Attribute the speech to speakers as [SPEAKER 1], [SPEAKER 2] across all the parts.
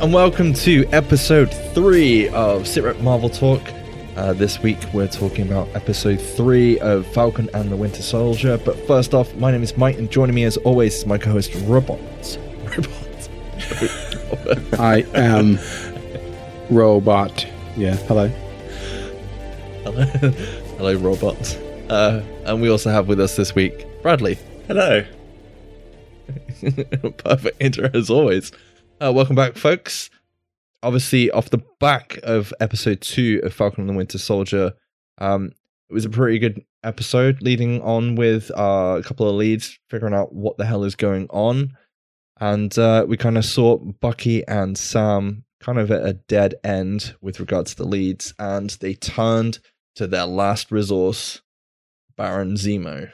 [SPEAKER 1] and welcome to episode three of Sitrep Marvel Talk. Uh, this week we're talking about episode three of Falcon and the Winter Soldier. But first off, my name is Mike, and joining me as always is my co-host Robot. Robot.
[SPEAKER 2] I am robot. Yeah, hello.
[SPEAKER 1] Hello, hello, Robot. Uh, and we also have with us this week Bradley.
[SPEAKER 3] Hello.
[SPEAKER 1] Perfect intro as always. Uh, welcome back, folks. Obviously, off the back of episode two of Falcon and the Winter Soldier, um, it was a pretty good episode, leading on with uh, a couple of leads, figuring out what the hell is going on, and uh, we kind of saw Bucky and Sam kind of at a dead end with regards to the leads, and they turned to their last resource, Baron Zemo.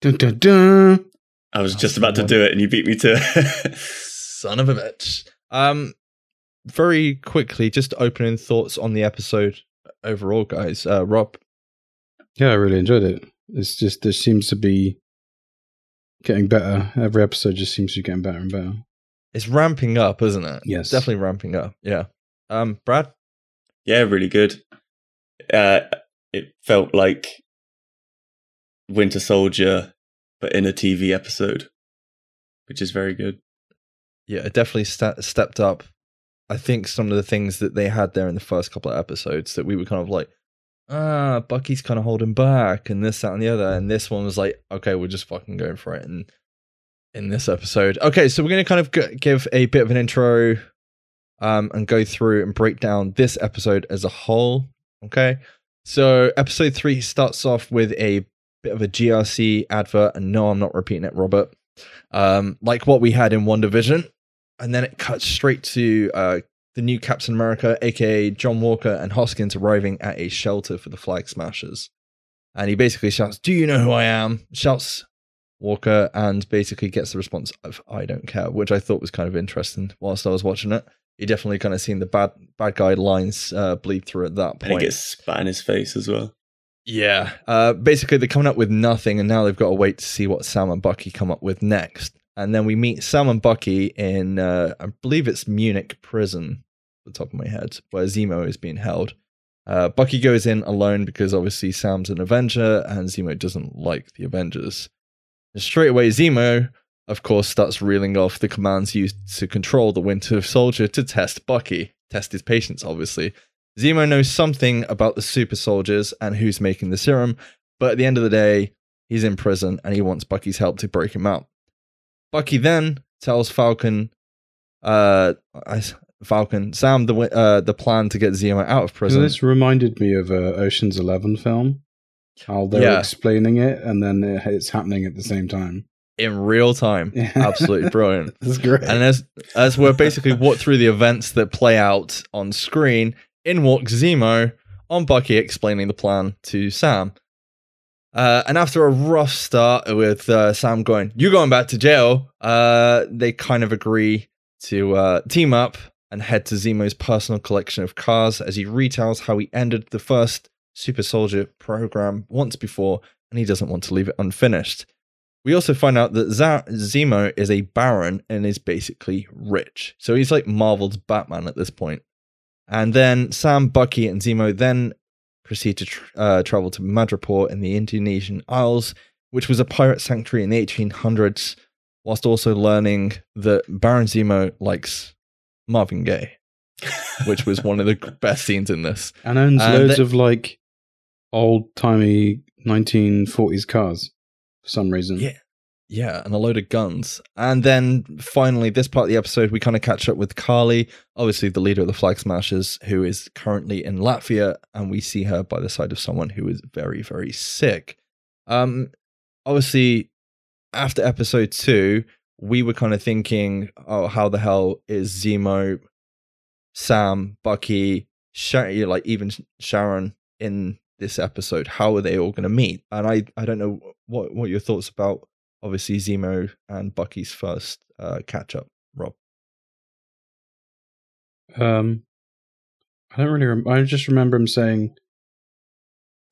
[SPEAKER 2] Dun, dun, dun.
[SPEAKER 3] I was just about to do it and you beat me to
[SPEAKER 1] Son of a bitch. Um, very quickly, just opening thoughts on the episode overall, guys. Uh, Rob,
[SPEAKER 2] Yeah, I really enjoyed it. It's just there seems to be getting better. Every episode just seems to be getting better and better.
[SPEAKER 1] it's ramping up, isn't it?
[SPEAKER 2] Yes.
[SPEAKER 1] definitely ramping up. Yeah. Um, Brad,
[SPEAKER 3] Yeah, really good. Uh, it felt like Winter Soldier, but in a TV episode, which is very good.
[SPEAKER 1] Yeah, it definitely sta stepped up. I think some of the things that they had there in the first couple of episodes that we were kind of like, ah, Bucky's kind of holding back, and this, that, and the other. And this one was like, okay, we're just fucking going for it. And in this episode, okay, so we're gonna kind of g- give a bit of an intro, um, and go through and break down this episode as a whole. Okay, so episode three starts off with a bit of a GRC advert, and no, I'm not repeating it, Robert. Um, like what we had in WandaVision, and then it cuts straight to uh, the new Captain America, aka John Walker and Hoskins, arriving at a shelter for the Flag Smashers. And he basically shouts, "Do you know who I am?" Shouts Walker, and basically gets the response of "I don't care," which I thought was kind of interesting. Whilst I was watching it, you definitely kind of seen the bad bad guy lines uh, bleed through at that point.
[SPEAKER 3] And it gets spat in his face as well.
[SPEAKER 1] Yeah. Uh, basically, they're coming up with nothing, and now they've got to wait to see what Sam and Bucky come up with next. And then we meet Sam and Bucky in, uh, I believe it's Munich prison, the top of my head, where Zemo is being held. Uh, Bucky goes in alone because obviously Sam's an Avenger, and Zemo doesn't like the Avengers. And straight away, Zemo, of course, starts reeling off the commands used to control the Winter Soldier to test Bucky, test his patience, obviously. Zemo knows something about the super soldiers and who's making the serum, but at the end of the day, he's in prison and he wants Bucky's help to break him out. Bucky then tells Falcon, uh, I- Falcon, Sam, the uh, the plan to get Zemo out of prison.
[SPEAKER 2] this reminded me of a Ocean's Eleven film. How they're
[SPEAKER 1] Yeah.
[SPEAKER 2] explaining it and then it's happening at the same time.
[SPEAKER 1] in real time.
[SPEAKER 2] Yeah.
[SPEAKER 1] Absolutely brilliant.
[SPEAKER 2] That's great.
[SPEAKER 1] And as as we're basically walk through the events that play out on screen, in walks Zemo on Bucky explaining the plan to Sam. Uh, and after a rough start with uh, Sam going, "You're going back to jail," uh, they kind of agree to uh, team up and head to Zemo's personal collection of cars as he retells how he ended the first Super Soldier program once before, and he doesn't want to leave it unfinished. We also find out that Zemo is a baron and is basically rich. So he's like Marvel's Batman at this point. And then Sam, Bucky, and Zemo then proceed to tr- uh, travel to Madripoor in the Indonesian Isles, which was a pirate sanctuary in the 1800s, whilst also learning that Baron Zemo likes Marvin Gaye, which was one of the best scenes in this.
[SPEAKER 2] and owns
[SPEAKER 1] And
[SPEAKER 2] loads
[SPEAKER 1] they-
[SPEAKER 2] of like old timey 1940s cars for some reason.
[SPEAKER 1] Yeah. Yeah, and a load of guns. And then finally, this part of the episode, we kind of catch up with Karli, obviously the leader of the Flag Smashers, who is currently in Latvia, and we see her by the side of someone who is very, very sick. Um, obviously, after episode two, we were kind of thinking, oh, how the hell is Zemo, Sam, Bucky, Sha- like even Sharon in this episode? How are they all going to meet? And I, I don't know what what your thoughts about obviously Zemo and Bucky's first uh, catch up, Rob.
[SPEAKER 2] Um, I don't really. Rem- I just remember him saying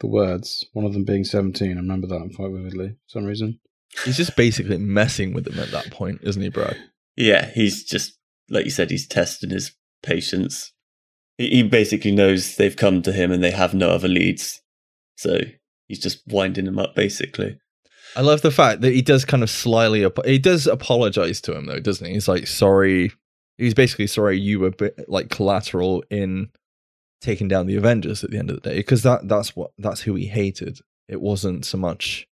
[SPEAKER 2] the words. One of them being seventeen. I remember that quite vividly for some reason.
[SPEAKER 1] He's just basically messing with them at that point, isn't he, Brad?
[SPEAKER 3] Yeah, he's just like you said. He's testing his patience. He, he basically knows they've come to him and they have no other leads, so he's just winding them up. Basically,
[SPEAKER 1] I love the fact that he does kind of slyly. ap- He does apologize to him though, doesn't he? He's like, "Sorry." He's basically sorry you were bit, like collateral in taking down the Avengers at the end of the day because that that's what that's who he hated. It wasn't so much.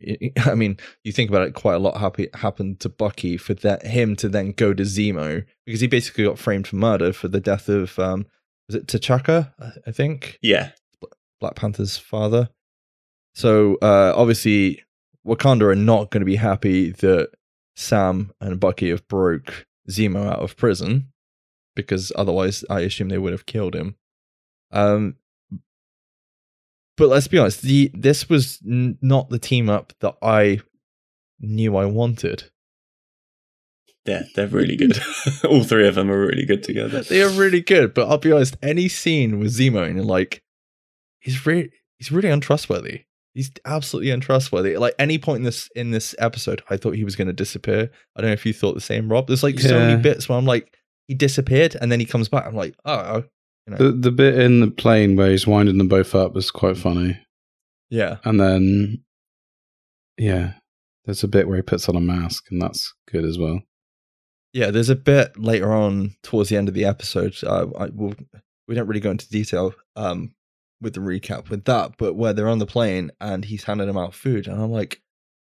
[SPEAKER 1] I mean, you think about it, quite a lot happy, happened to Bucky for that him to then go to Zemo because he basically got framed for murder for the death of um was it T'Chaka? I- I think
[SPEAKER 3] yeah,
[SPEAKER 1] Black Panther's father. So uh, obviously, Wakanda are not going to be happy that Sam and Bucky have broke Zemo out of prison because otherwise, I assume they would have killed him. Um, but let's be honest, the this was n- not the team up that I knew I wanted.
[SPEAKER 3] yeah, they're really good. All three of them are really good together.
[SPEAKER 1] They are really good, but I'll be honest, any scene with Zemo and like, he's really he's really untrustworthy. He's absolutely untrustworthy. Like any point in this in this episode, I thought he was going to disappear. I don't know if you thought the same, Rob. There's like so many bits where I'm like, he disappeared and then he comes back. I'm like, oh, you know,
[SPEAKER 2] The the bit in the plane where he's winding them both up was quite funny,
[SPEAKER 1] yeah,
[SPEAKER 2] and then yeah, there's a bit where he puts on a mask, and that's good as well.
[SPEAKER 1] yeah. There's a bit later on towards the end of the episode. Uh, I will we don't really go into detail um with the recap with that, but where they're on the plane and he's handing them out food, and I'm like,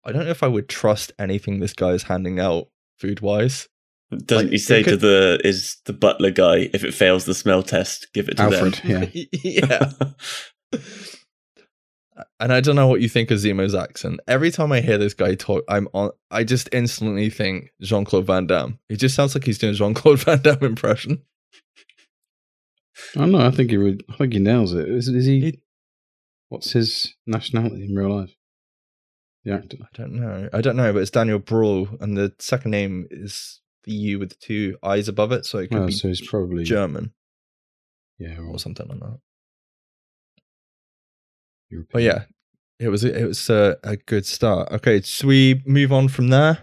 [SPEAKER 1] I don't know if I would trust anything this guy is handing out food wise.
[SPEAKER 3] Doesn't
[SPEAKER 1] Like,
[SPEAKER 3] he say
[SPEAKER 1] could-
[SPEAKER 3] to the is the butler guy if it fails the smell test, give it to
[SPEAKER 2] Alfred, yeah.
[SPEAKER 1] yeah. And I don't know what you think of Zemo's accent. Every time I hear this guy talk, I'm on. I just instantly think Jean Claude Van Damme. He just sounds like he's doing Jean Claude Van Damme impression.
[SPEAKER 2] I don't know. I think he would. I think he nails it. Is, is he,
[SPEAKER 1] He-
[SPEAKER 2] What's his nationality in real life? The actor.
[SPEAKER 1] I don't know. I don't know, but it's Daniel Brühl, and the second name is the U with the two eyes above it, so it could
[SPEAKER 2] Oh,
[SPEAKER 1] be
[SPEAKER 2] so he's probably
[SPEAKER 1] German
[SPEAKER 2] yeah. Or
[SPEAKER 1] or something like that.
[SPEAKER 2] European.
[SPEAKER 1] But yeah, it was it was a, a good start. Okay, so we move on from there.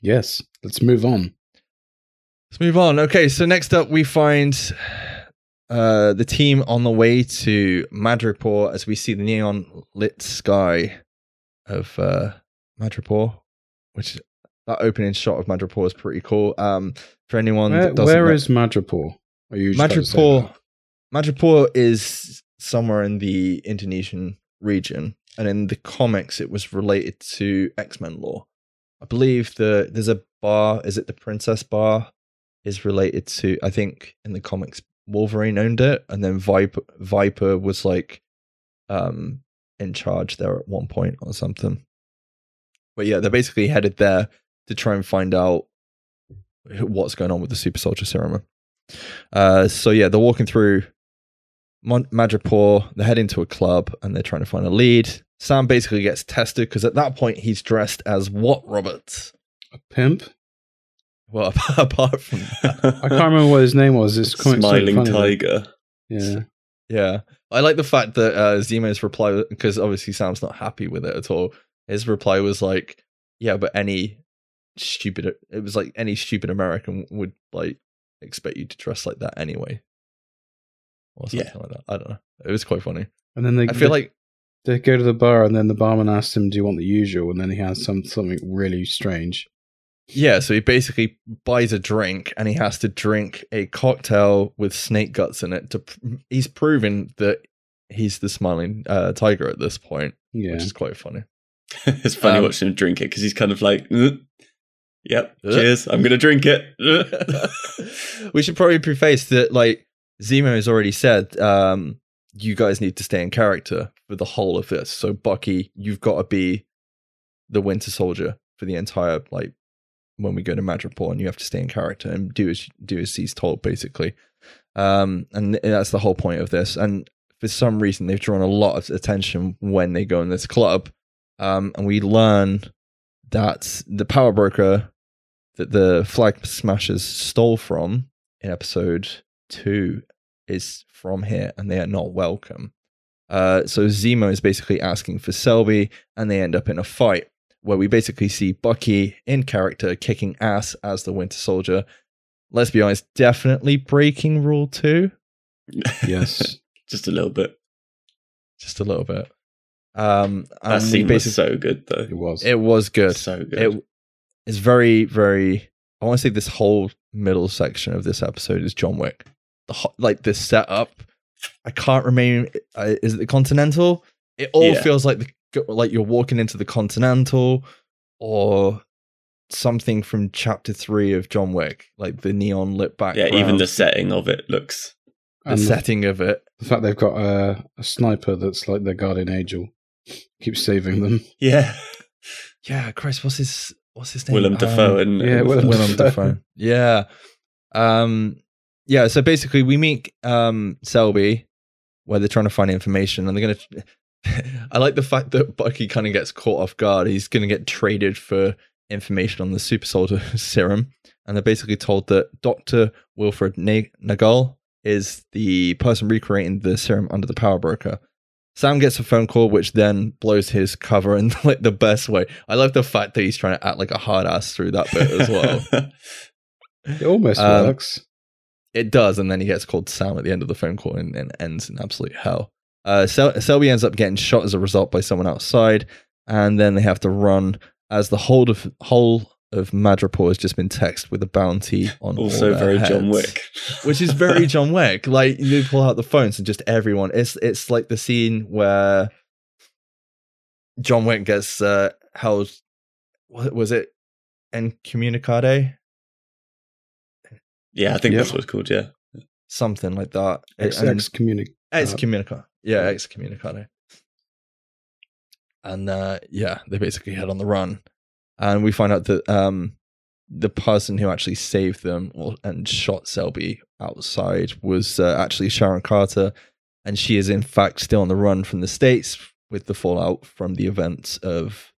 [SPEAKER 2] Yes. Let's move on.
[SPEAKER 1] Let's move on. Okay, so next up we find uh the team on the way to Madripoor as we see the neon lit sky of uh Madripoor, which that opening shot of Madripoor is pretty cool. Um for anyone
[SPEAKER 2] Where,
[SPEAKER 1] that doesn't
[SPEAKER 2] where is Madripoor? Are you just about to say
[SPEAKER 1] Madripoor? Madripoor is somewhere in the Indonesian region, and in the comics, it was related to X Men lore. I believe the there's a bar. Is it the Princess Bar? Is related to I think in the comics Wolverine owned it, and then Viper Viper was like um in charge there at one point or something. But yeah, they're basically headed there to try and find out what's going on with the super soldier serum. Uh, so yeah, they're walking through Mon- Madripoor. They're heading to a club and they're trying to find a lead. Sam basically gets tested because at that point he's dressed as what, Robert?
[SPEAKER 2] A pimp?
[SPEAKER 1] Well, apart from that,
[SPEAKER 2] I can't remember what his name was. So
[SPEAKER 3] Smiling tiger.
[SPEAKER 2] Yeah.
[SPEAKER 1] yeah, I like the fact that uh, Zemo's reply because obviously Sam's not happy with it at all. His reply was like, "Yeah, but any stupid, it was like any stupid American would like expect you to dress like that anyway." Or something
[SPEAKER 3] Yeah.
[SPEAKER 1] like that. I don't know. It was quite funny.
[SPEAKER 2] And then they
[SPEAKER 1] I feel
[SPEAKER 2] they,
[SPEAKER 1] like
[SPEAKER 2] they go to the bar, and then the barman asks him, "Do you want the usual?" And then he has some something really strange.
[SPEAKER 1] Yeah, so he basically buys a drink and he has to drink a cocktail with snake guts in it. To pr- he's proven that he's the smiling uh, tiger at this point,
[SPEAKER 2] Yeah.
[SPEAKER 1] which is quite funny.
[SPEAKER 3] it's funny
[SPEAKER 1] Um,
[SPEAKER 3] watching him drink it because he's kind of like, "Mm, "Yep,
[SPEAKER 1] Uh.
[SPEAKER 3] cheers, I'm gonna drink it."
[SPEAKER 1] we should probably preface that like Zemo has already said, um, you guys need to stay in character for the whole of this. So Bucky, you've got to be the Winter Soldier for the entire like when we go to Madripoor and you have to stay in character and do as do as he's told basically. Um, and that's the whole point of this. And for some reason, they've drawn a lot of attention when they go in this club. Um, and we learn that the power broker that the flag smashers stole from in episode two is from here, and they are not welcome. Uh, so Zemo is basically asking for Selby, and they end up in a fight where we basically see Bucky in character kicking ass as the Winter Soldier. Let's be honest, definitely breaking rule two,
[SPEAKER 2] Yes.
[SPEAKER 3] just a little bit.
[SPEAKER 1] just a little bit. Um,
[SPEAKER 3] That scene was so good though.
[SPEAKER 2] it was.
[SPEAKER 1] it was good.
[SPEAKER 3] So good.
[SPEAKER 1] It is very, very. I want to say this whole middle section of this episode is John Wick. The ho- like this setup. I can't remember. Uh, is it the Continental? It all
[SPEAKER 3] Yeah.
[SPEAKER 1] feels like the like you're walking into the Continental, or something from Chapter Three of John Wick, like the neon lit
[SPEAKER 3] back.
[SPEAKER 1] yeah,
[SPEAKER 3] even the setting of it looks.
[SPEAKER 1] the
[SPEAKER 2] and
[SPEAKER 1] setting of it.
[SPEAKER 2] the fact they've got a, a sniper that's like their guardian angel keeps saving them.
[SPEAKER 3] Yeah,
[SPEAKER 1] Yeah, Chris, what's his what's his name?
[SPEAKER 3] Willem
[SPEAKER 1] Um,
[SPEAKER 3] Dafoe and
[SPEAKER 2] yeah, Willem
[SPEAKER 1] Willem
[SPEAKER 2] Dafoe.
[SPEAKER 1] Dafoe. Yeah. Um yeah, so basically we meet um Selby where they're trying to find information and they're gonna I like the fact that Bucky kind of gets caught off guard. He's gonna get traded for information on the super soldier serum. And they're basically told that Dr. Wilfred Na- Nagel is the person recreating the serum under the power broker. Sam gets a phone call, which then blows his cover in like the best way. I love the fact that he's trying to act like a hard ass through that bit as well.
[SPEAKER 2] It almost
[SPEAKER 1] Um,
[SPEAKER 2] works.
[SPEAKER 1] It does, and then he gets called Sam at the end of the phone call and, and ends in absolute hell. Uh, Sel- Selby ends up getting shot as a result by someone outside, and then they have to run as the whole of whole of Madripoor has just been texted with a bounty on. all
[SPEAKER 3] also
[SPEAKER 1] their
[SPEAKER 3] very John Wick,
[SPEAKER 1] which is very John Wick. Like you pull out the phones and just everyone. It's it's like the scene where John Wick gets uh, held. What was it? Incommunicade,
[SPEAKER 3] yeah, I think
[SPEAKER 2] Yeah.
[SPEAKER 3] that's what it's called. Yeah,
[SPEAKER 1] something like that.
[SPEAKER 2] Ex
[SPEAKER 1] And-
[SPEAKER 2] excommunic.
[SPEAKER 1] Excommunicado. Yeah, excommunicado. And uh, yeah, they basically head on the run. And we find out that um, the person who actually saved them or, and shot Selby outside was uh, actually Sharon Carter. And she is, in fact, still on the run from the States with the fallout from the events of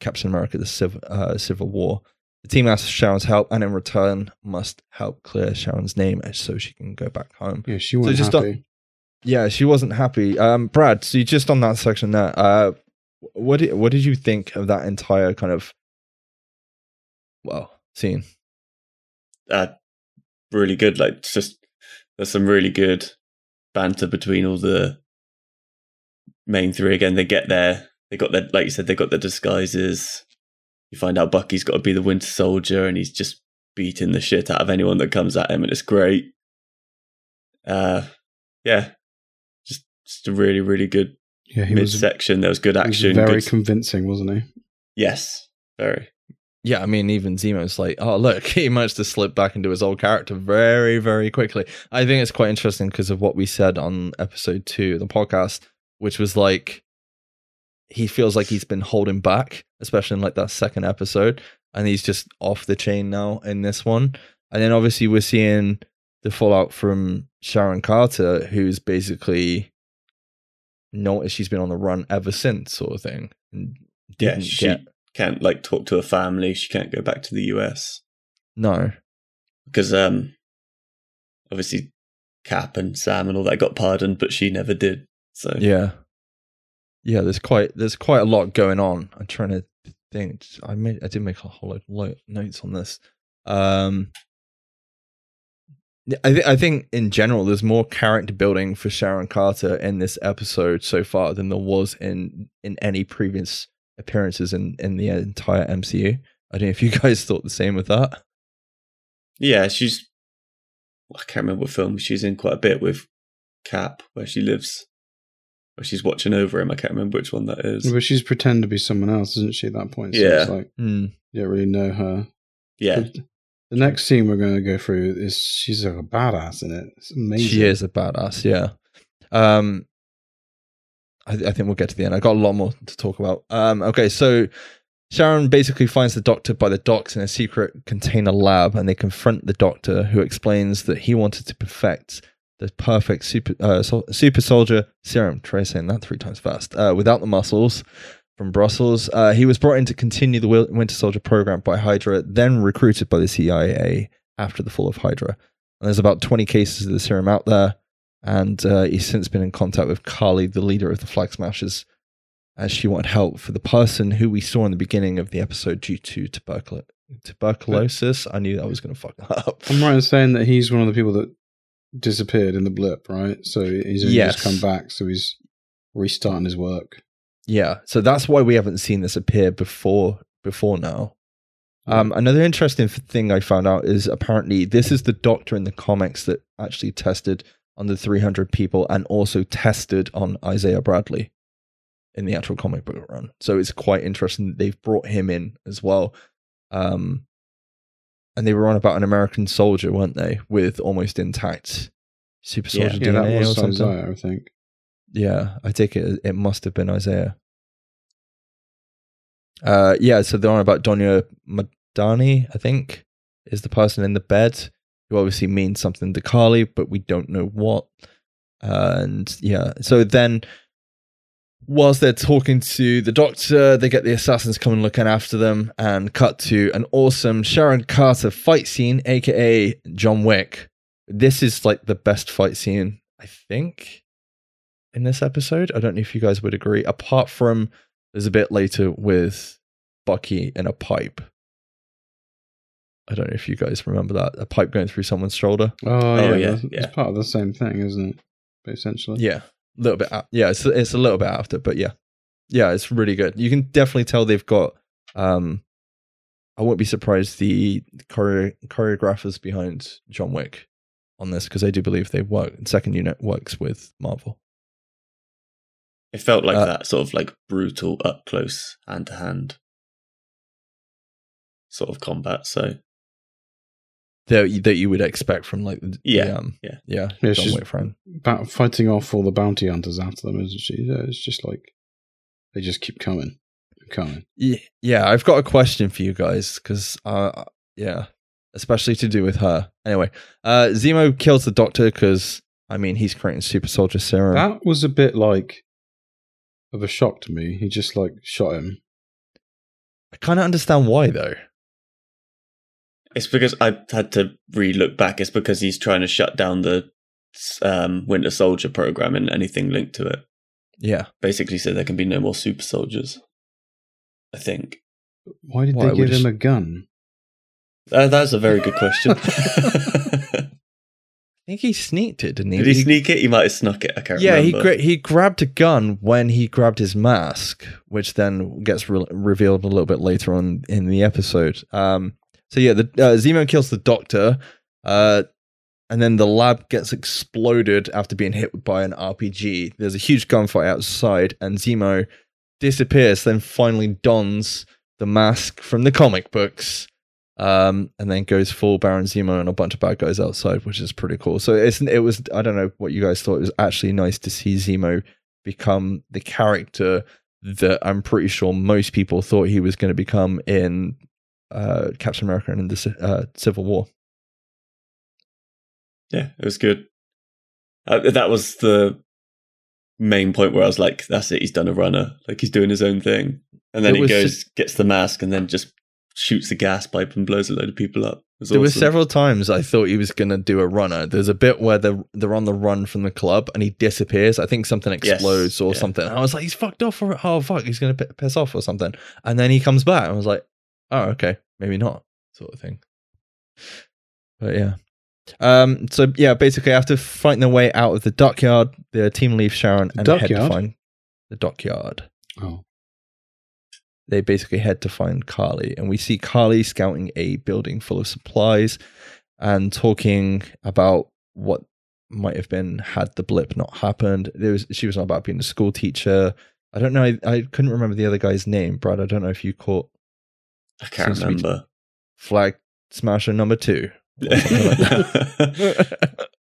[SPEAKER 1] Captain America, the Civ- uh, Civil War. The team asks Sharon's help and in return must help clear Sharon's name so she can go back home.
[SPEAKER 2] Yeah, she wasn't
[SPEAKER 1] just
[SPEAKER 2] happy.
[SPEAKER 1] Yeah, she wasn't happy. Um, Brad, so you just on that section there, uh, what did what did you think of that entire kind of well scene?
[SPEAKER 3] uh, really good. Like just there's some really good banter between all the main three. Again, they get there. They got their like you said. They got their disguises. You find out Bucky's got to be the Winter Soldier, and he's just beating the shit out of anyone that comes at him, and it's great. Uh, yeah, just just a really really good
[SPEAKER 2] Yeah, he was,
[SPEAKER 3] midsection. There was good
[SPEAKER 2] he was
[SPEAKER 3] action.
[SPEAKER 2] very
[SPEAKER 3] good-
[SPEAKER 2] convincing, wasn't he?
[SPEAKER 3] yes, very.
[SPEAKER 1] Yeah, I mean, even Zemo's like, oh look, he managed to slip back into his old character very, very quickly. I think it's quite interesting because of what we said on episode two of the podcast, which was like he feels like he's been holding back, especially in like that second episode, and he's just off the chain now in this one. And then obviously we're seeing the fallout from Sharon Carter, who's basically noticed she's been on the run ever since, sort of thing. And
[SPEAKER 3] Yeah, she
[SPEAKER 1] get
[SPEAKER 3] can't like talk to her family. She can't go back to the US.
[SPEAKER 1] no.
[SPEAKER 3] because um obviously Cap and Sam and all that got pardoned, but she never did. So
[SPEAKER 1] Yeah. Yeah, there's quite there's quite a lot going on. I'm trying to think. I made I did make a whole lot of notes on this. Um I, th- I think in general there's more character building for Sharon Carter in this episode so far than there was in in any previous appearances in in the entire MCU. I don't know if you guys thought the same with that.
[SPEAKER 3] yeah, she's I can't remember what film she's in quite a bit with Cap, where she lives, where she's watching over him. I can't remember which one that is.
[SPEAKER 2] But she's pretending to be someone else, isn't she? At that point, so
[SPEAKER 3] Yeah.
[SPEAKER 2] it's like
[SPEAKER 1] Hmm.
[SPEAKER 2] you don't really know her.
[SPEAKER 3] Yeah,
[SPEAKER 2] The, next scene we're going to go through is she's like a badass in it. It's amazing.
[SPEAKER 1] She is a badass, yeah. Um, I, I think we'll get to the end. I got a lot more to talk about. Um, okay, so Sharon basically finds the doctor by the docks in a secret container lab, and they confront the doctor, who explains that he wanted to perfect the perfect super uh, super soldier serum. Try saying that three times fast. Uh, without the muscles from Brussels, uh, he was brought in to continue the Winter Soldier program by Hydra, then recruited by the CIA after the fall of Hydra. And there's about 20 cases of the serum out there, and uh, he's since been in contact with Karli, the leader of the Flag Smashers, as she wanted help for the person who we saw in the beginning of the episode due to tuberculo- tuberculosis. I knew I was going to fuck that up.
[SPEAKER 2] I'm right in saying that he's one of the people that disappeared in the blip, right? So he's only
[SPEAKER 1] Yes.
[SPEAKER 2] just come back, so he's restarting his work.
[SPEAKER 1] Yeah, so that's why we haven't seen this appear before before now. Um, another interesting thing I found out is apparently this is the doctor in the comics that actually tested on the 300 people and also tested on Isaiah Bradley in the actual comic book run. So it's quite interesting that they've brought him in as well. Um, and they were on about an American soldier, weren't they, with almost intact super
[SPEAKER 3] Yeah.
[SPEAKER 1] soldier
[SPEAKER 2] yeah, that
[SPEAKER 1] DNA or something?
[SPEAKER 2] Isaiah, I think.
[SPEAKER 1] Yeah, I take it it must have been Isaiah. Uh, yeah, so they're on about Donya Madani, I think, is the person in the bed who obviously means something to Karli, but we don't know what. and yeah, so then whilst they're talking to the doctor, they get the assassins coming looking after them and cut to an awesome Sharon Carter fight scene, aka John Wick. This is like the best fight scene, I think, in this episode. I don't know if you guys would agree. Apart from there's a bit later with Bucky in a pipe. I don't know if you guys remember that. A pipe going through someone's shoulder.
[SPEAKER 2] Oh,
[SPEAKER 3] Oh,
[SPEAKER 2] yeah,
[SPEAKER 3] yeah,
[SPEAKER 2] that's-
[SPEAKER 3] yeah.
[SPEAKER 2] It's part of the same thing, isn't it? But essentially.
[SPEAKER 1] Yeah, a little bit. a- Yeah, it's it's a little bit after, but yeah, yeah, it's really good. You can definitely tell they've got. um I won't be surprised the choreo- choreographers behind John Wick on this because I do believe they work. Second unit works with Marvel.
[SPEAKER 3] It felt like
[SPEAKER 1] Uh,
[SPEAKER 3] that sort of like brutal up close hand to hand sort of combat. So
[SPEAKER 1] That you- that you would expect from like the,
[SPEAKER 3] Yeah,
[SPEAKER 1] the, um,
[SPEAKER 3] yeah.
[SPEAKER 1] yeah
[SPEAKER 2] Yeah,
[SPEAKER 1] John
[SPEAKER 2] she's-
[SPEAKER 1] Wick friend.
[SPEAKER 2] Ba- fighting off all the bounty hunters after them, isn't she? Yeah, It's just like they just keep coming, coming.
[SPEAKER 1] Yeah, yeah, I've got a question for you guys because, uh, yeah, especially to do with her. Anyway, uh, Zemo kills the Doctor because I mean he's creating super soldier serum.
[SPEAKER 2] That was a bit like of a shock to me. He just like shot him.
[SPEAKER 1] I kind of understand why though.
[SPEAKER 3] it's because I had to re look back. It's because he's trying to shut down the um, Winter Soldier program and anything linked to it.
[SPEAKER 1] Yeah,
[SPEAKER 3] Basically, so there can be no more super soldiers. I think.
[SPEAKER 2] Why did
[SPEAKER 1] Why
[SPEAKER 2] they give him
[SPEAKER 1] he-
[SPEAKER 2] a gun?
[SPEAKER 3] Uh, that's a very good question.
[SPEAKER 1] I think he sneaked it, didn't he?
[SPEAKER 3] Did he sneak it? He might have snuck it. I can't
[SPEAKER 1] Yeah, he gra- he grabbed a gun when he grabbed his mask, which then gets re- revealed a little bit later on in the episode. Um, so yeah, the uh, Zemo kills the Doctor, uh, and then the lab gets exploded after being hit by an RPG. There's a huge gunfight outside, and Zemo disappears. Then finally dons the mask from the comic books. Um, and then goes full Baron Zemo and a bunch of bad guys outside, which is pretty cool. So it's it was I don't know what you guys thought. It was actually nice to see Zemo become the character that I'm pretty sure most people thought he was going to become in uh, Captain America and in the uh, Civil War.
[SPEAKER 3] Yeah, it was good. Uh, that was the main point where I was like, "That's it. He's done a runner. Like he's doing his own thing." And then
[SPEAKER 1] It
[SPEAKER 3] he goes, gets the mask, and then just shoots a gas pipe and blows a load of people up. It was
[SPEAKER 1] There were several times I thought he was going to do a runner. There's a bit where they're, they're on the run from the club and he disappears. I think something
[SPEAKER 3] Yes,
[SPEAKER 1] explodes or
[SPEAKER 3] yeah.
[SPEAKER 1] something. I was like, he's fucked off. Or, oh, fuck, he's going to piss off or something. And then he comes back. I was like, oh, okay, maybe not, sort of thing. But yeah. Um, so yeah, basically after fighting their way out of the dockyard, the team leaves Sharon
[SPEAKER 2] The
[SPEAKER 1] and head to find the dockyard
[SPEAKER 2] Oh,
[SPEAKER 1] they basically head to find Karli, and we see Karli scouting a building full of supplies and talking about what might have been had the blip not happened. There was she was on about being a school teacher. I don't know. I, I couldn't remember the other guy's name, Brad. I don't know if you caught
[SPEAKER 3] I can't
[SPEAKER 1] seems to be-
[SPEAKER 3] remember.
[SPEAKER 1] Flag Smasher number two. like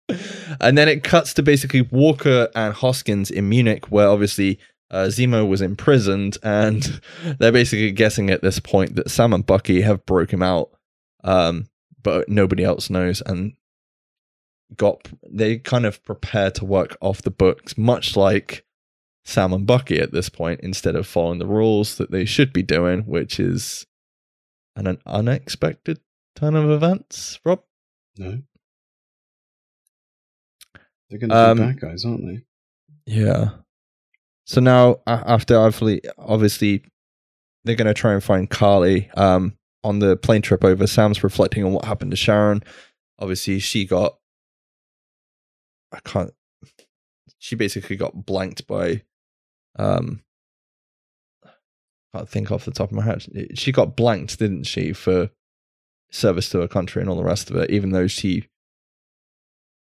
[SPEAKER 1] and then it cuts to basically Walker and Hoskins in Munich, where obviously uh, Zemo was imprisoned, and they're basically guessing at this point that Sam and Bucky have broke him out, um, but nobody else knows, and got they kind of prepare to work off the books, much like Sam and Bucky at this point, instead of following the rules that they should be doing, which is an, an unexpected turn of events. Rob,
[SPEAKER 2] No. They're going to
[SPEAKER 1] Um,
[SPEAKER 2] be bad guys, aren't they?
[SPEAKER 1] Yeah. So now, after obviously, obviously, they're going to try and find Karli. Um, on the plane trip over, Sam's reflecting on what happened to Sharon. Obviously, she got. I can't. She basically got blanked by. Um. Can't think off the top of my head. She got blanked, didn't she, for service to her country and all the rest of it, even though she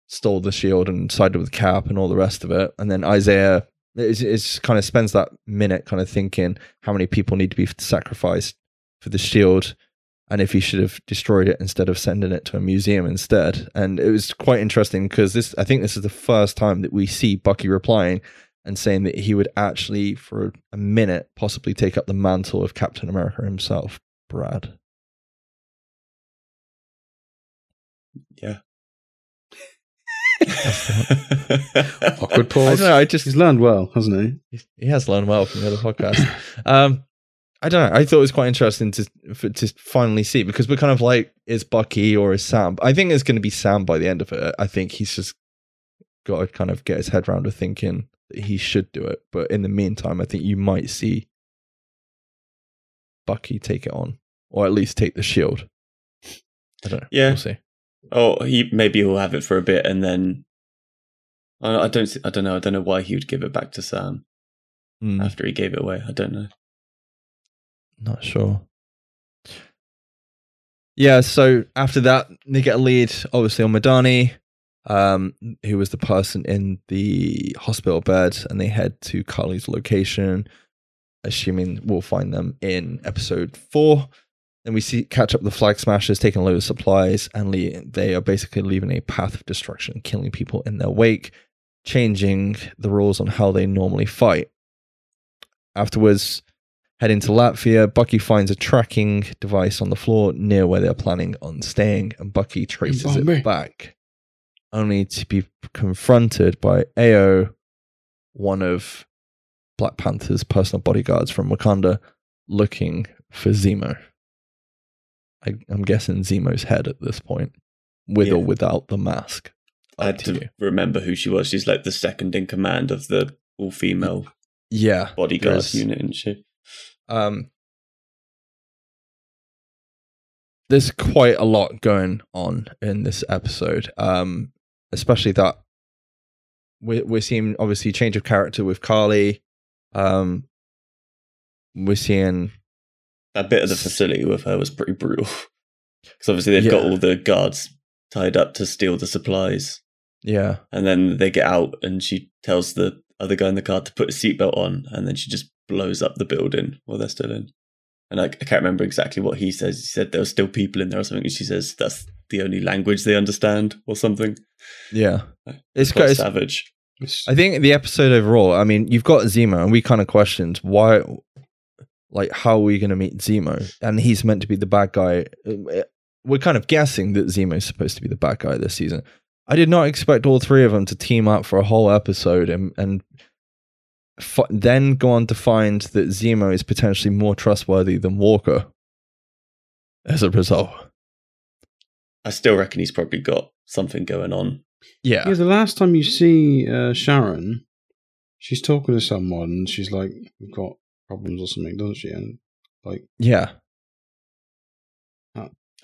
[SPEAKER 1] stole the shield and sided with Cap and all the rest of it. And then Isaiah it, it just kind of spends that minute kind of thinking how many people need to be sacrificed for the shield and if he should have destroyed it instead of sending it to a museum instead. And it was quite interesting because this I think this is the first time that we see Bucky replying and saying that he would actually for a minute possibly take up the mantle of Captain America himself. Brad.
[SPEAKER 3] Yeah.
[SPEAKER 2] Awkward pause.
[SPEAKER 1] I don't know, I just
[SPEAKER 2] He's learned well, hasn't he?
[SPEAKER 1] He has learned well from the other podcast. um, I don't know. I thought it was quite interesting to for, to finally see because we're kind of like, is Bucky or is Sam? I think it's going to be Sam by the end of it. I think he's just got to kind of get his head around to thinking that he should do it. But in the meantime, I think you might see Bucky take it on, or at least take the shield. I don't know.
[SPEAKER 3] Yeah.
[SPEAKER 1] we'll see.
[SPEAKER 3] Oh, he maybe he'll have it for a bit and then. I I don't. I don't know. I don't know why he would give it back to Sam
[SPEAKER 1] Hmm.
[SPEAKER 3] after he gave it away. I don't know.
[SPEAKER 1] Not sure. Yeah, so after that, they get a lead, obviously, on Madani, um, who was the person in the hospital bed, and they head to Karli's location, assuming we'll find them in episode four. Then we see catch up the flag smashers, taking a load of supplies, and le- they are basically leaving a path of destruction, killing people in their wake, changing the rules on how they normally fight. Afterwards, Heading to Latvia, Bucky finds a tracking device on the floor near where they're planning on staying, and Bucky traces it back, only to be confronted by Ayo, one of Black Panther's personal bodyguards from Wakanda, looking for Zemo. I, I'm guessing Zemo's head at this point, with or without the mask.
[SPEAKER 3] I had
[SPEAKER 1] to
[SPEAKER 3] to remember who she was. She's like the second in command of the all female
[SPEAKER 1] Yeah,
[SPEAKER 3] bodyguard unit, isn't she?
[SPEAKER 1] um there's quite a lot going on in this episode um especially that we're, we're seeing obviously change of character with karli um we're seeing
[SPEAKER 3] That bit of the facility with her was pretty brutal. Because obviously they've got all the guards tied up to steal the supplies.
[SPEAKER 1] yeah
[SPEAKER 3] And then they get out and she tells the other guy in the car to put a seatbelt on and then she just blows up the building while they're still in. And I, I can't remember exactly what he says. He said there were still people in there or something. And she says that's the only language they understand or something.
[SPEAKER 1] yeah uh, it's
[SPEAKER 3] Quite
[SPEAKER 1] it's,
[SPEAKER 3] savage.
[SPEAKER 1] i think the episode overall i mean you've got zemo and we kind of questioned why like how are we going to meet zemo? And he's meant to be the bad guy. Uh, we're kind of guessing that zemo's supposed to be the bad guy this season. I did not expect all three of them to team up for a whole episode and and f- then go on to find that zemo is potentially more trustworthy than walker as a result.
[SPEAKER 3] I still reckon he's probably got something going on.
[SPEAKER 1] yeah.
[SPEAKER 2] Yeah, the last time you see uh, Sharon, she's talking to someone and she's like, We've got problems or something, doesn't she? And like,
[SPEAKER 1] yeah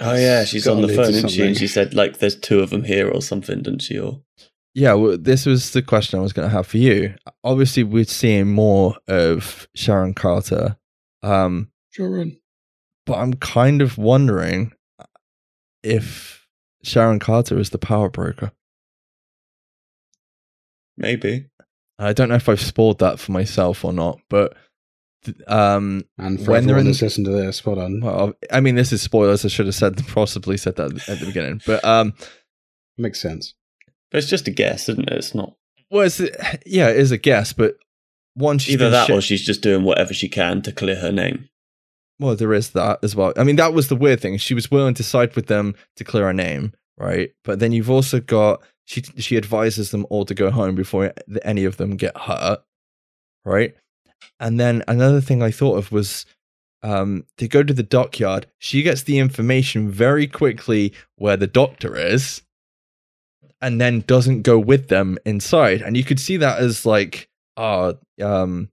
[SPEAKER 3] Oh yeah, she's on the phone, isn't she? And she said like there's two of them here or something, didn't she? Or
[SPEAKER 1] Yeah, well, this was the question I was going to have for you. Obviously, we're seeing more of Sharon Carter, um,
[SPEAKER 2] Sharon.
[SPEAKER 1] but I'm kind of wondering if Sharon Carter is the power broker.
[SPEAKER 3] maybe.
[SPEAKER 1] I don't know if I've spoiled that for myself or not, but th- um,
[SPEAKER 2] And for
[SPEAKER 1] When they're in-
[SPEAKER 2] that's listened to this, spot on.
[SPEAKER 1] well, I mean, this is spoilers. I should have said possibly said that at the beginning, but um,
[SPEAKER 2] Makes sense.
[SPEAKER 3] But it's just a guess, isn't it? It's not.
[SPEAKER 1] well, it's, yeah, it is a guess, but one, she's
[SPEAKER 3] Either that
[SPEAKER 1] shit-
[SPEAKER 3] or she's just doing whatever she can to clear her name.
[SPEAKER 1] Well, there is that as well. I mean, that was the weird thing. She was willing to side with them to clear her name, right? But then you've also got she she advises them all to go home before any of them get hurt, right? And then another thing I thought of was um they go to the dockyard. She gets the information very quickly where the doctor is, and then doesn't go with them inside. And you could see that as like, uh um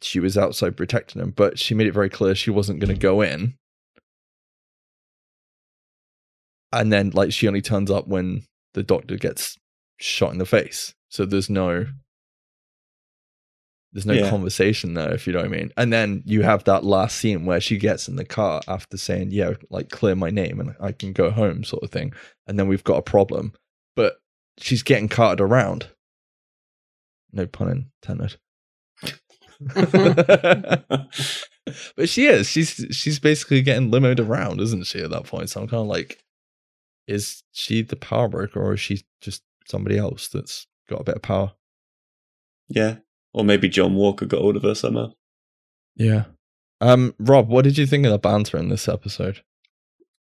[SPEAKER 1] she was outside protecting him, but she made it very clear she wasn't going to go in. And then, like, she only turns up when the doctor gets shot in the face. So there's no, there's no
[SPEAKER 3] Yeah.
[SPEAKER 1] conversation there, if you know what I mean. And then you have that last scene where she gets in the car after saying, "Yeah, like clear my name and I can go home," sort of thing. And then we've got a problem, but she's getting carted around. No pun intended. but she is. She's she's basically getting limoed around, isn't she? At that point, so I'm kind of like, is she the power broker, or is she just somebody else that's got a bit of power?
[SPEAKER 3] Yeah. Or maybe John Walker got hold of her somehow.
[SPEAKER 1] Yeah. Um, Rob, what did you think of the banter in this episode?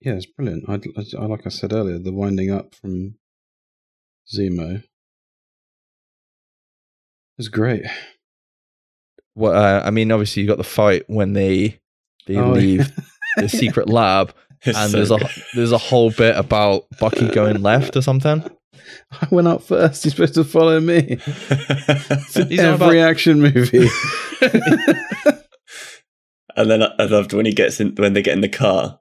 [SPEAKER 2] Yeah, it's brilliant. I, I, like I said earlier, the winding up from Zemo was great.
[SPEAKER 1] Well, uh, I mean, obviously you got the fight when they they
[SPEAKER 2] Oh,
[SPEAKER 1] leave
[SPEAKER 2] yeah.
[SPEAKER 1] the secret lab,
[SPEAKER 3] It's
[SPEAKER 1] and
[SPEAKER 3] so
[SPEAKER 1] there's a there's a whole bit about Bucky going left or something.
[SPEAKER 2] I went up first. He's supposed to follow me.
[SPEAKER 1] He's on
[SPEAKER 2] Every
[SPEAKER 1] about-
[SPEAKER 2] action movie.
[SPEAKER 3] and then I I loved when he gets in when they get in the car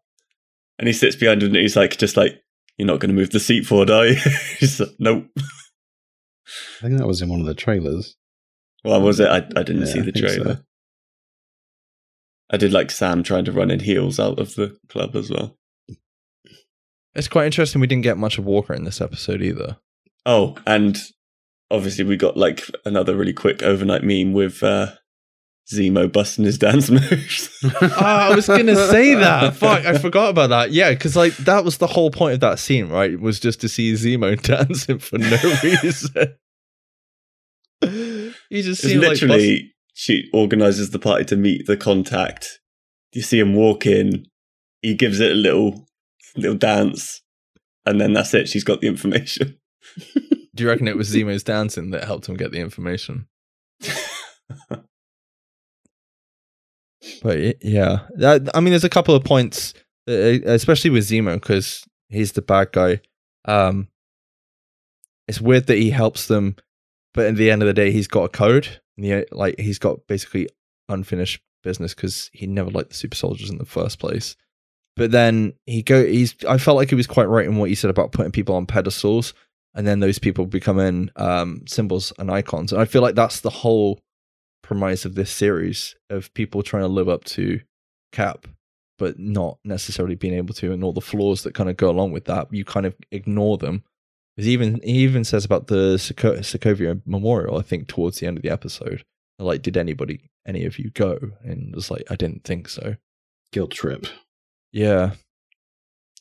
[SPEAKER 3] and he sits behind him and he's like just like, You're not gonna move the seat forward, are you? he's like, Nope.
[SPEAKER 2] I think that was in one of the trailers.
[SPEAKER 3] Well, was it? I, I didn't
[SPEAKER 2] Yeah,
[SPEAKER 3] see
[SPEAKER 2] I
[SPEAKER 3] the
[SPEAKER 2] think so.
[SPEAKER 3] trailer. I did like Sam trying to run in heels out of the club as well.
[SPEAKER 1] It's quite interesting. We didn't get much of Walker in this episode either.
[SPEAKER 3] Oh, and obviously we got like another really quick overnight meme with uh, Zemo busting his dance moves.
[SPEAKER 1] oh, I was gonna say that. Fuck, I forgot about that. Yeah, because like that was the whole point of that scene, right? Was just to see Zemo dancing for no reason. you just
[SPEAKER 3] It's
[SPEAKER 1] see him, like,
[SPEAKER 3] literally she organizes the party to meet the contact. You see him walk in, he gives it a little little dance, and then that's it. She's got the information.
[SPEAKER 1] Do you reckon it was Zemo's dancing that helped him get the information? But yeah, that, I mean, there's a couple of points, uh, especially with Zemo, because he's the bad guy. Um, it's weird that he helps them, but at the end of the day, he's got a code. And he, like he's got basically unfinished business because he never liked the super soldiers in the first place. But then he go. He's. I felt like he was quite right in what he said about putting people on pedestals, and then those people becoming um, symbols and icons. And I feel like that's the whole premise of this series of people trying to live up to Cap, but not necessarily being able to, and all the flaws that kind of go along with that. You kind of ignore them. Because even he even says about the Sokovia Memorial, I think towards the end of the episode, like, did anybody, any of you go? And it's like, I didn't think so.
[SPEAKER 2] Guilt trip.
[SPEAKER 1] Yeah,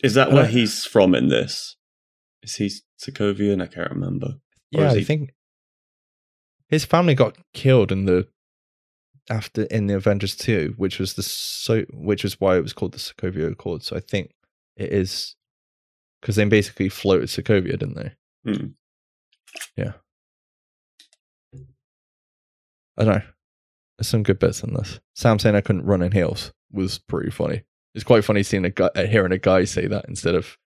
[SPEAKER 3] Is that where he's from in this? Is he Sokovian? I can't remember. Or
[SPEAKER 1] yeah.
[SPEAKER 3] is
[SPEAKER 1] I think his family got killed in the after in the Avengers two, which was the so which was why it was called the Sokovia Accord. So I think it is because they basically floated Sokovia, didn't they?
[SPEAKER 3] Hmm.
[SPEAKER 1] Yeah. I don't know. There's some good bits in this. Sam saying I couldn't run in heels was pretty funny. It's quite funny seeing a guy, uh, hearing a guy say that instead of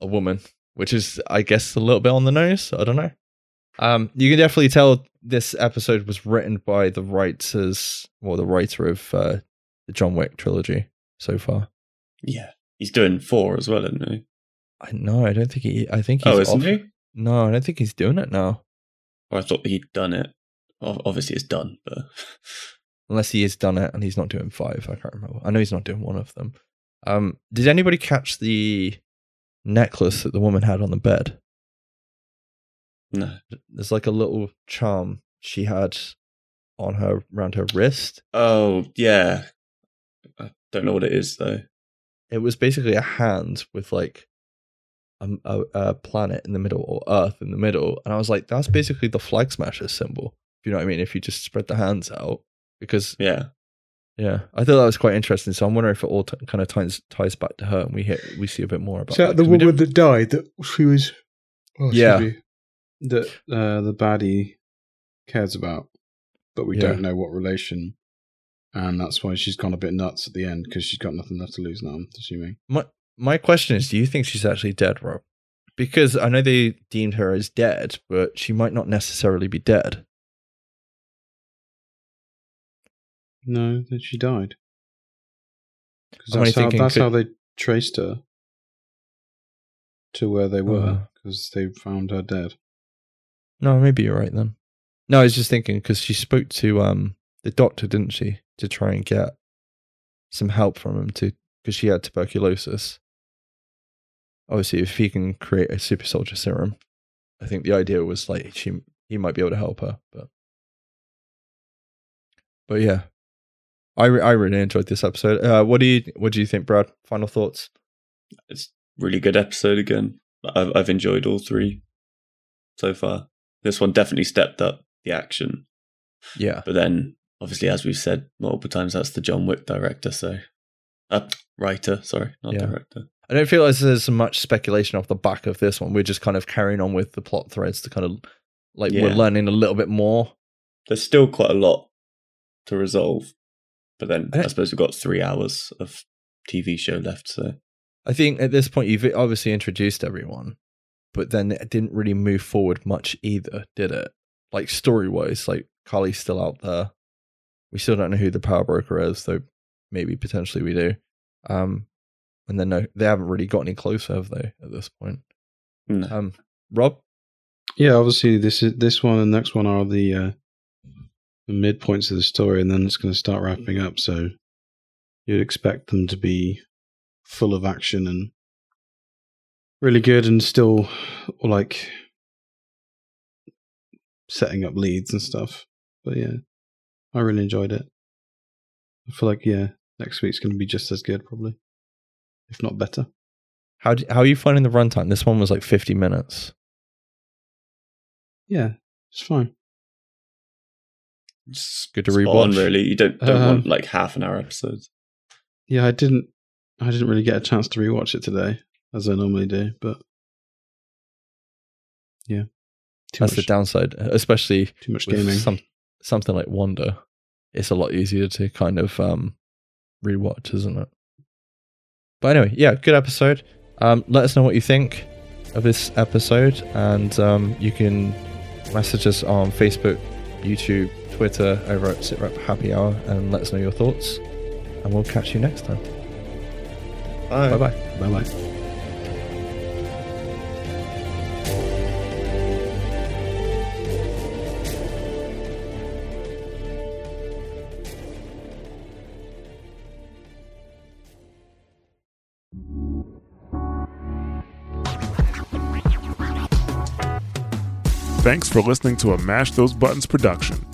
[SPEAKER 1] a woman, which is, I guess, a little bit on the nose. I don't know. Um, you can definitely tell this episode was written by the writers, well, the writer of uh, the John Wick trilogy so far.
[SPEAKER 3] Yeah. He's doing four as well, isn't he?
[SPEAKER 1] I no, I don't think he. I think he's
[SPEAKER 3] Oh, isn't
[SPEAKER 1] off-
[SPEAKER 3] he?
[SPEAKER 1] No, I don't think he's doing it now.
[SPEAKER 3] Or I thought he'd done it. Obviously, it's done, but
[SPEAKER 1] unless he has done it and he's not doing five. I can't remember. I know he's not doing one of them. Um, did anybody catch the necklace that the woman had on the bed?
[SPEAKER 3] no.
[SPEAKER 1] There's like a little charm she had on her around her wrist.
[SPEAKER 3] Oh, yeah. I don't know what it is though.
[SPEAKER 1] It was basically a hand with like a, a, a planet in the middle or Earth in the middle, and I was like, that's basically the flag smasher symbol you know what I mean? If you just spread the hands out, because
[SPEAKER 3] Yeah.
[SPEAKER 1] yeah, I thought that was quite interesting. So I'm wondering if it all t- kind of ties ties back to her, and we hit we see a bit more about.
[SPEAKER 2] Is that
[SPEAKER 1] that,
[SPEAKER 2] the
[SPEAKER 1] 'cause
[SPEAKER 2] woman that died? That she was. Oh,
[SPEAKER 1] Yeah.
[SPEAKER 2] me. That uh, the baddie cares about, but we
[SPEAKER 1] Yeah.
[SPEAKER 2] don't know what relation, and that's why she's gone a bit nuts at the end because she's got nothing left to lose now. I'm assuming.
[SPEAKER 1] My my question is, do you think she's actually dead, Rob? Because I know they deemed her as dead, but she might not necessarily be dead.
[SPEAKER 2] No, that she died. Because that's, how, that's
[SPEAKER 1] could-
[SPEAKER 2] how they traced her to where they
[SPEAKER 1] Uh.
[SPEAKER 2] were because they found her dead.
[SPEAKER 1] No, maybe you're right then. No, I was just thinking because she spoke to um the doctor, didn't she, to try and get some help from him to because she had tuberculosis. Obviously, if he can create a super soldier serum, I think the idea was like she he might be able to help her, but but yeah, I re- I really enjoyed this episode. Uh, what do you what do you think, Brad? Final thoughts?
[SPEAKER 3] It's really good episode again. I've, I've enjoyed all three so far. This one definitely stepped up the action,
[SPEAKER 1] Yeah,
[SPEAKER 3] but then obviously, as we've said multiple times, that's the John Wick director, so uh, writer. Sorry, not
[SPEAKER 1] Yeah.
[SPEAKER 3] director.
[SPEAKER 1] I don't feel as there's much speculation off the back of this one. We're just kind of carrying on with the plot threads to kind of like we're learning a little bit more.
[SPEAKER 3] There's still quite a lot to resolve, but then
[SPEAKER 1] I
[SPEAKER 3] I suppose we've got three hours of TV show left. So
[SPEAKER 1] I think at this point you've obviously introduced everyone, but then it didn't really move forward much either, did it? Like story wise, like Karli's still out there. We still don't know who the power broker is, though maybe potentially we do. Um, and then no, they haven't really got any closer, have they? At this point,
[SPEAKER 3] no.
[SPEAKER 1] um, Rob,
[SPEAKER 2] Yeah, obviously this is this one and the next one are the uh, the midpoints of the story, and then it's going to start wrapping up. So you'd expect them to be full of action and really good, and still like setting up leads and stuff. But yeah, I really enjoyed it. I feel like yeah, next week's going to be just as good, probably, if not better.
[SPEAKER 1] how do, how are you finding the runtime? This one was like fifty minutes.
[SPEAKER 2] Yeah, it's fine.
[SPEAKER 3] It's
[SPEAKER 1] Good to
[SPEAKER 3] spot on,
[SPEAKER 1] rewatch.
[SPEAKER 3] really. You don't, don't
[SPEAKER 2] Um,
[SPEAKER 3] want like half an hour episodes.
[SPEAKER 2] Yeah, I didn't. I didn't really get a chance to rewatch it today, as I normally do. But yeah, too
[SPEAKER 1] That's
[SPEAKER 2] much,
[SPEAKER 1] the downside, especially
[SPEAKER 2] too much gaming.
[SPEAKER 1] some something like Wonder, it's a lot easier to kind of um rewatch, isn't it? But anyway, yeah, good episode. Um, let us know what you think of this episode, and um, you can message us on Facebook, YouTube, Twitter over at SitRep Happy Hour, and let us know your thoughts. And we'll catch you next time. Bye bye.
[SPEAKER 2] Bye bye.
[SPEAKER 4] Thanks for listening to a Mash Those Buttons production.